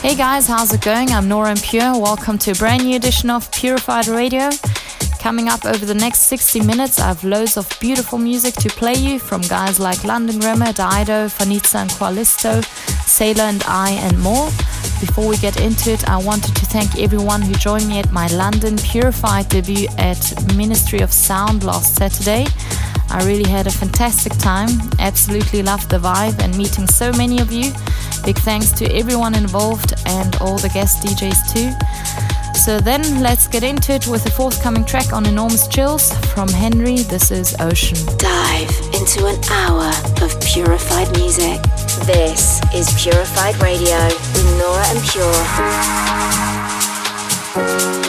Hey guys, how's it going? I'm Nora En Pure. Welcome to a brand new edition of Purified Radio. Coming up over the next 60 minutes, I have loads of beautiful music to play you from guys like London Grammar, Dido, Fanitza and Qualisto, Sailor and I, and more. Before we get into it, I wanted to thank everyone who joined me at my London Purified debut at Ministry of Sound last Saturday. I really had a fantastic time, absolutely loved the vibe and meeting so many of you. Big thanks to everyone involved and all the guest DJs too. So then let's get into it with the forthcoming track on Enormous Chills from Henry. This is Ocean. Dive into an hour of purified music. This is Purified Radio with Nora En Pure.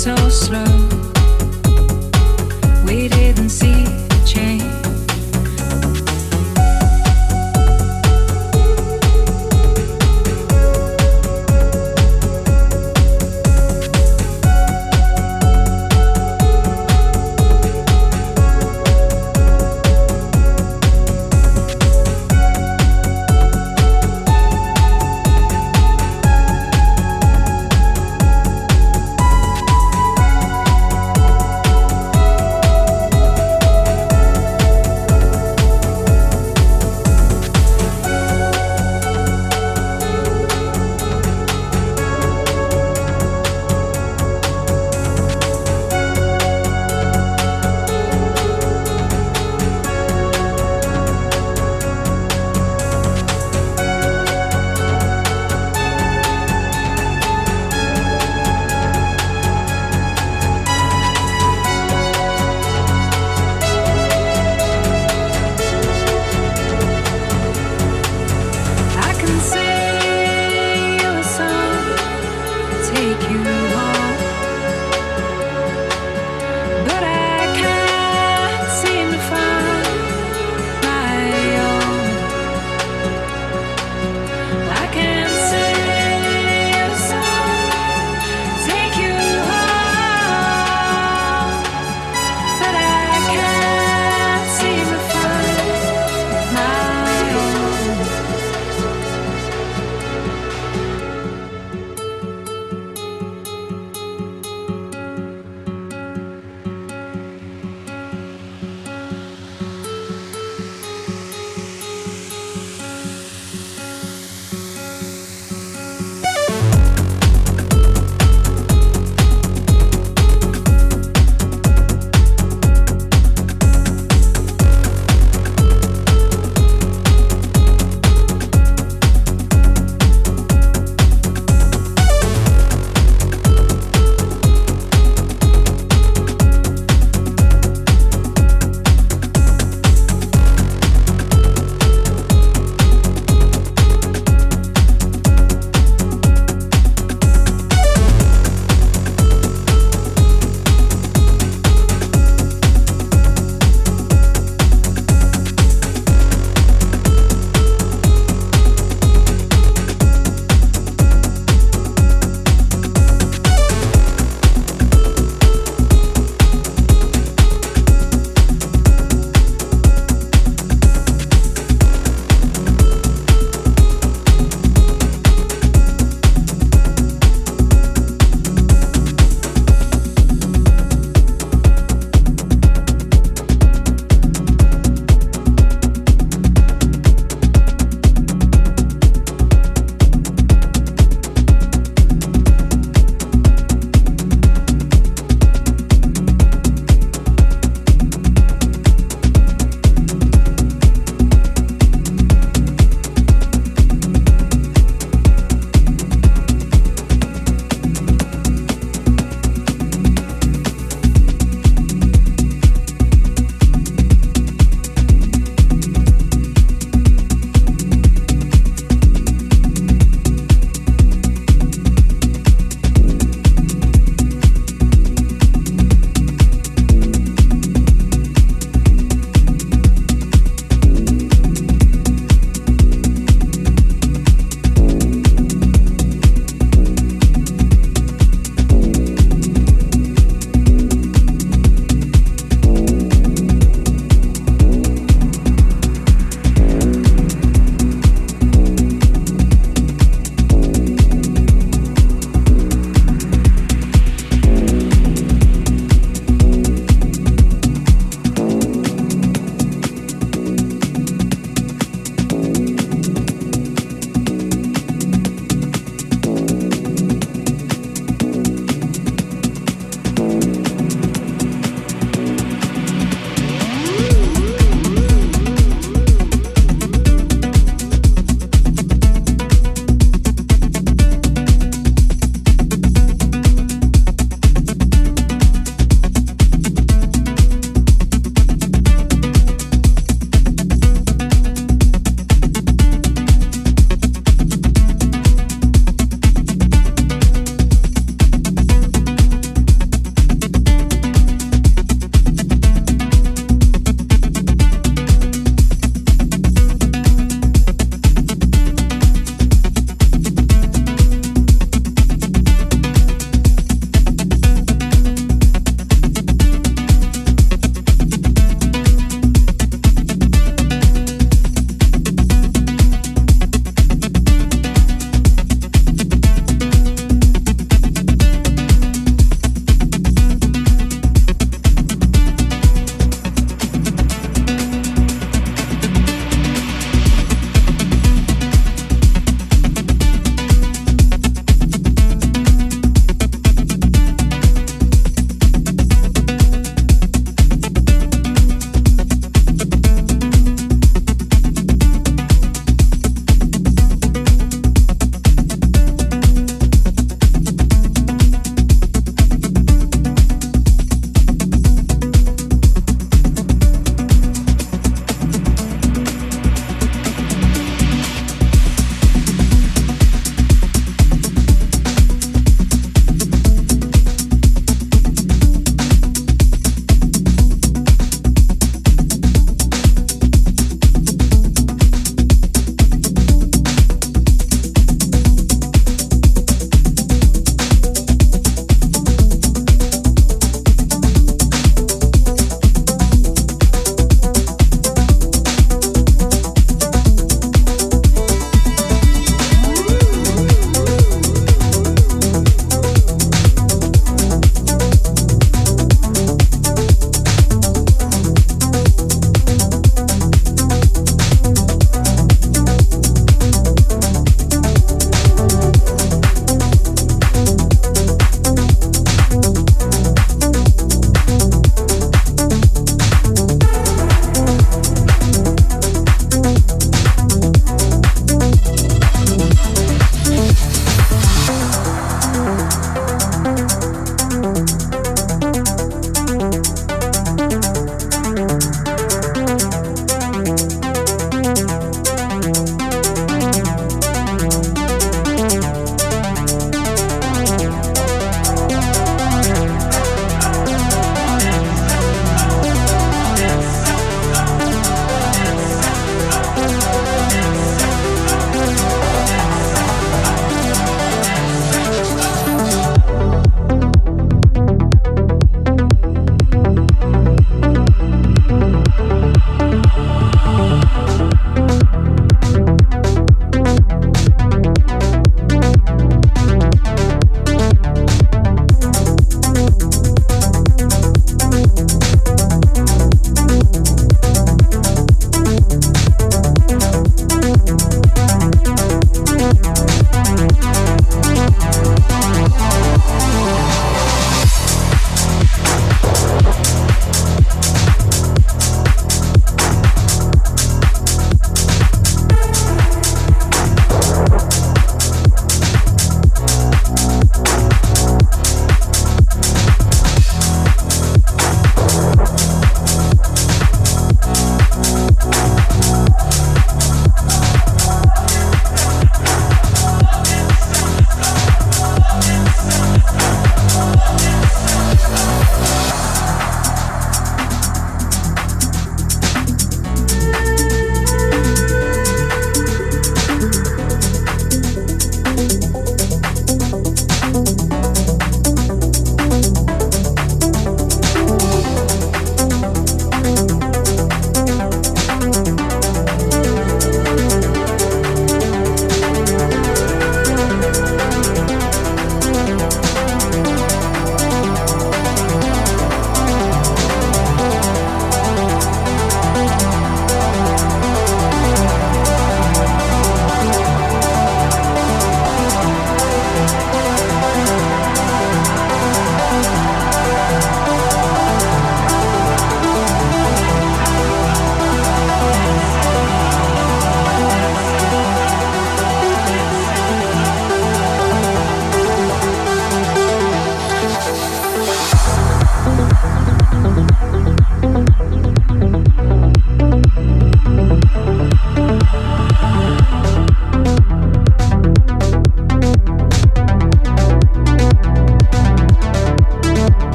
so slow.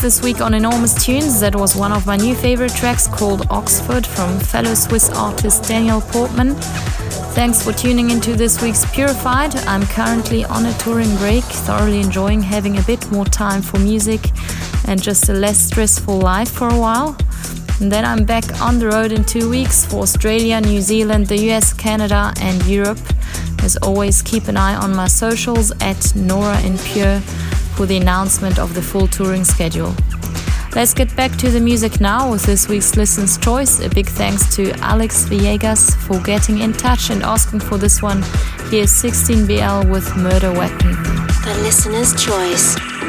This week on Enormous Tunes, that was one of my new favorite tracks called Oxford from fellow Swiss artist Daniel Portman. Thanks for tuning into this week's Purified. I'm currently on a touring break, thoroughly enjoying having a bit more time for music and just a less stressful life for a while. And then I'm back on the road in two weeks for Australia, New Zealand, the US, Canada, and Europe. As always, keep an eye on my socials at Nora En Pure for the announcement of the full touring schedule. Let's get back to the music now with this week's Listener's Choice. A big thanks to Alex Villegas for getting in touch and asking for this one. Here's 16BL with Murder Weapon. The Listener's Choice.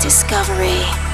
Discovery.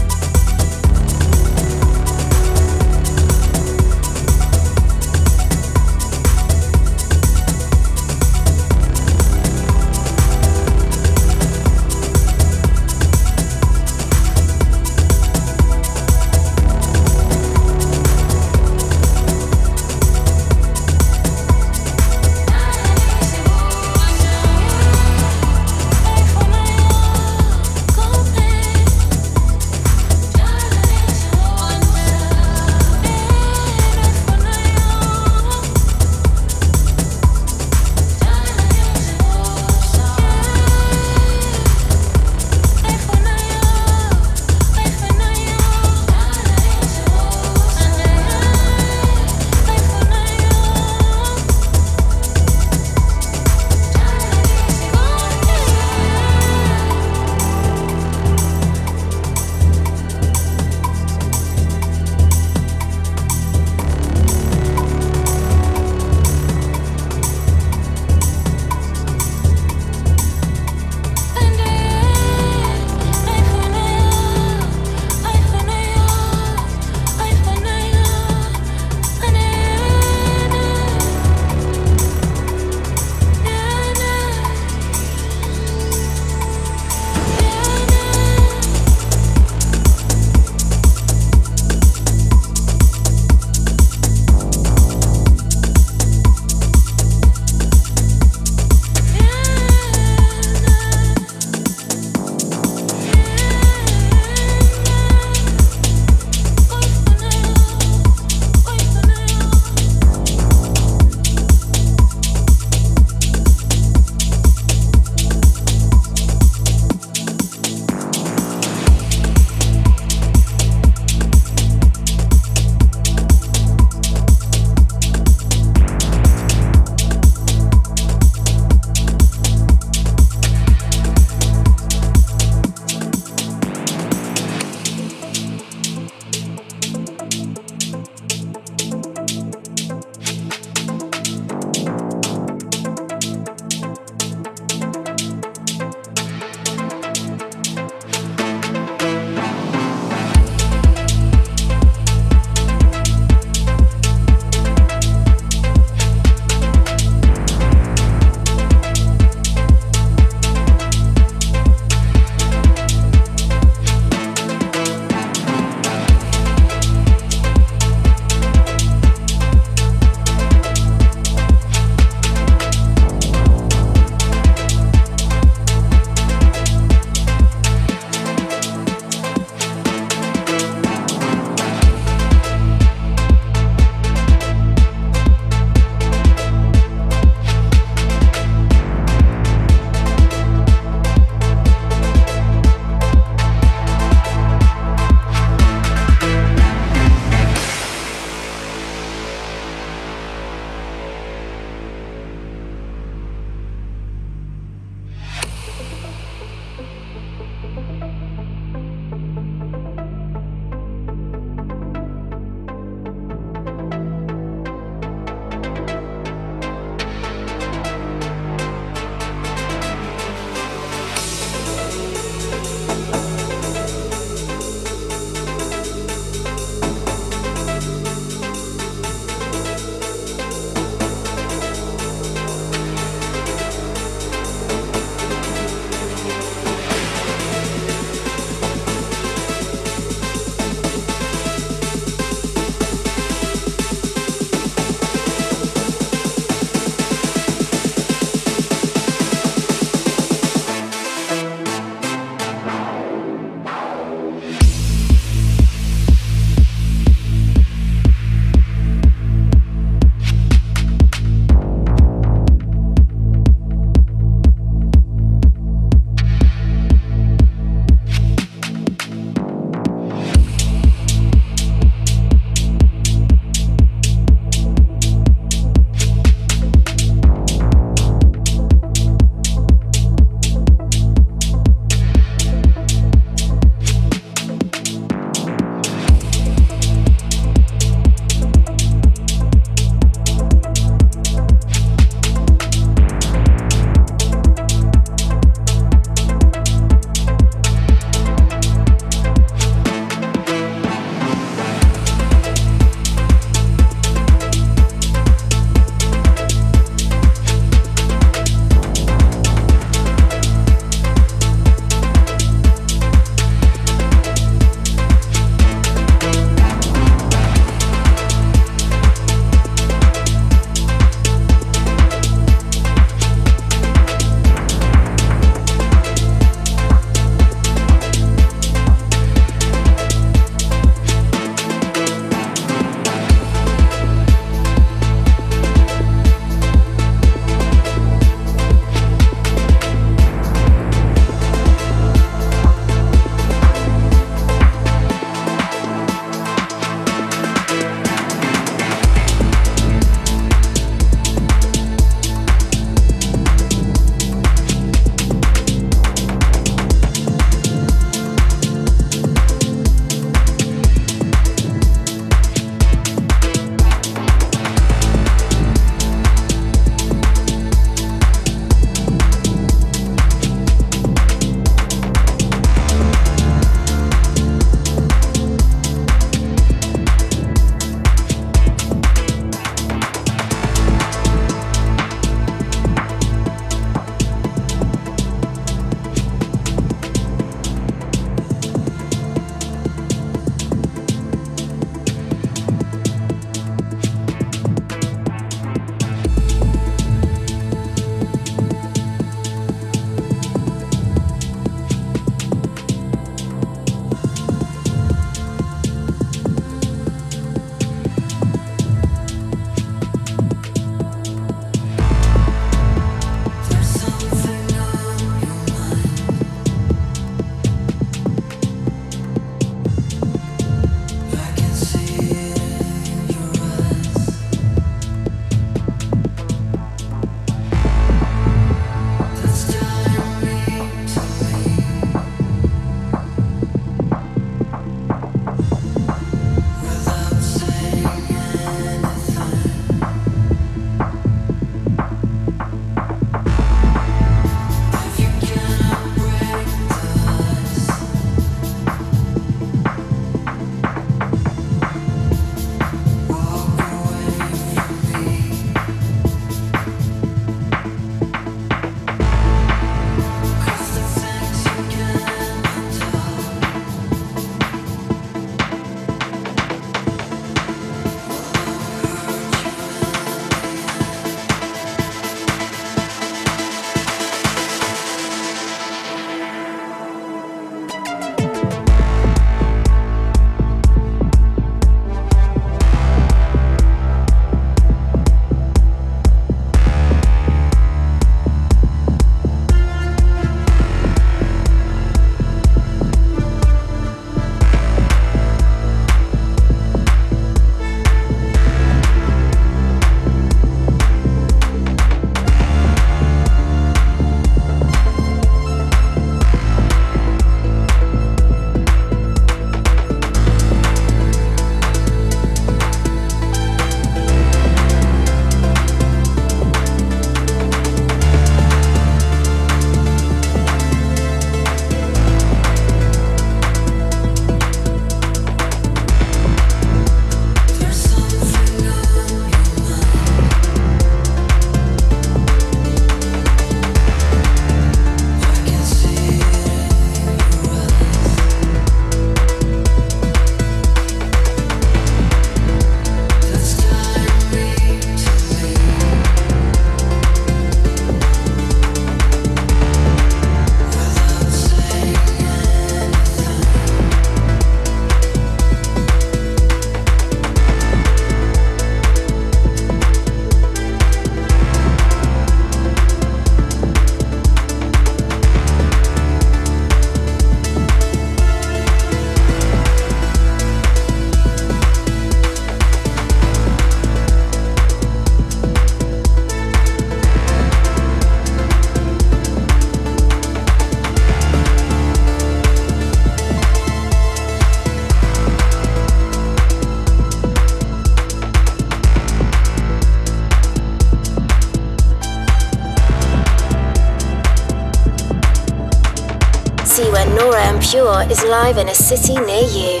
Is live in a city near you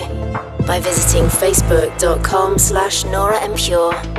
by visiting facebook.com slash Nora En Pure.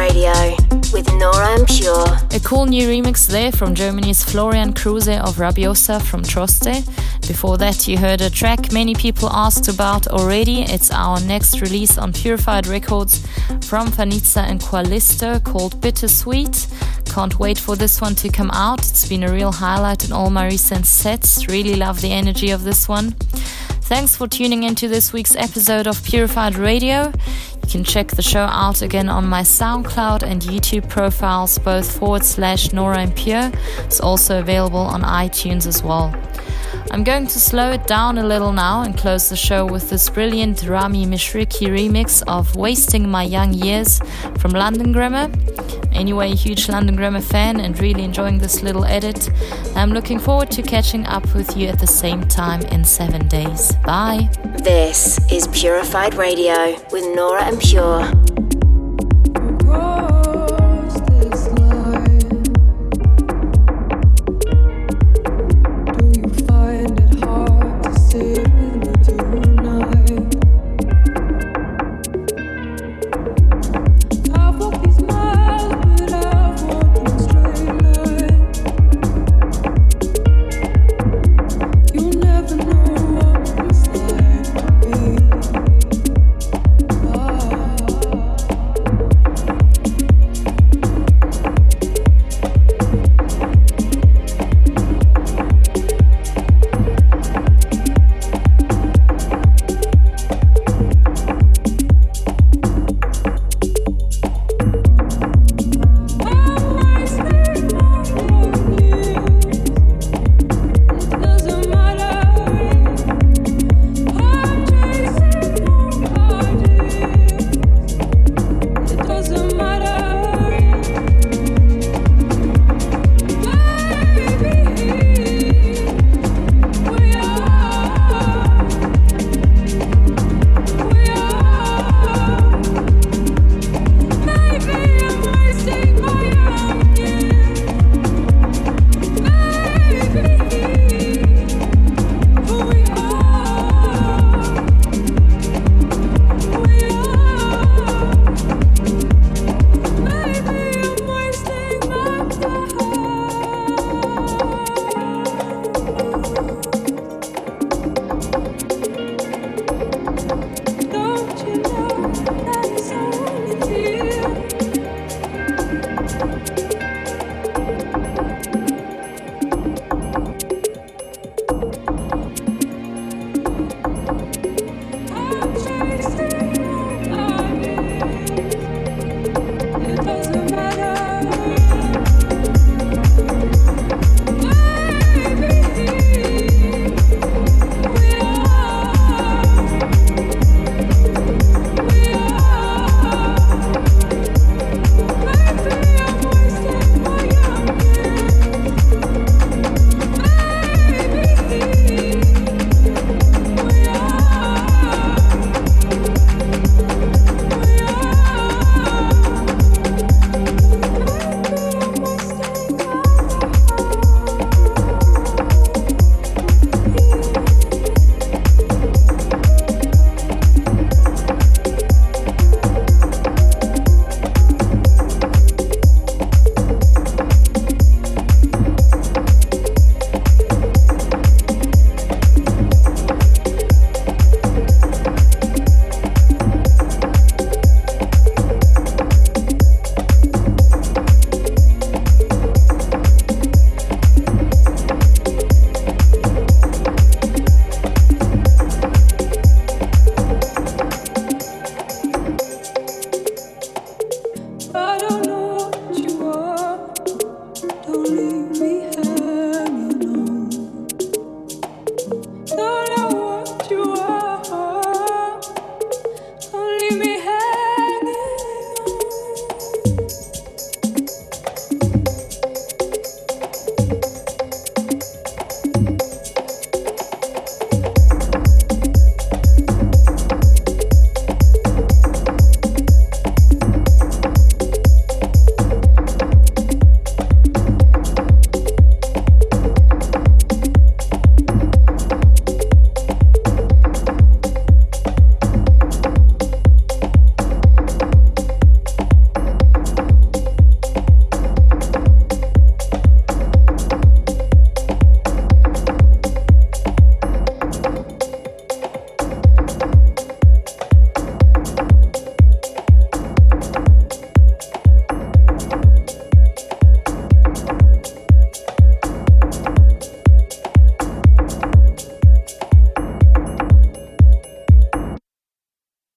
Radio with Nora Pure. A cool new remix there from Germany's Florian Kruse of Rabiosa from Troste. Before that, you heard a track many people asked about already. It's our next release on Purified Records from Fanitza and Qualisto called Bittersweet. Can't wait for this one to come out. It's been a real highlight in all my recent sets. Really love the energy of this one. Thanks for tuning into this week's episode of Purified Radio. Can check the show out again on my SoundCloud and YouTube profiles, both forward slash Nora En Pure. It's also available on iTunes as well. I'm going to slow it down a little now and close the show with this brilliant Rami Mishriki remix of Wasting My Young Years from London Grammar. Anyway, huge London Grammar fan and really enjoying this little edit. I'm looking forward to catching up with you at the same time in seven days. Bye. This is Purified Radio with Nora En pure.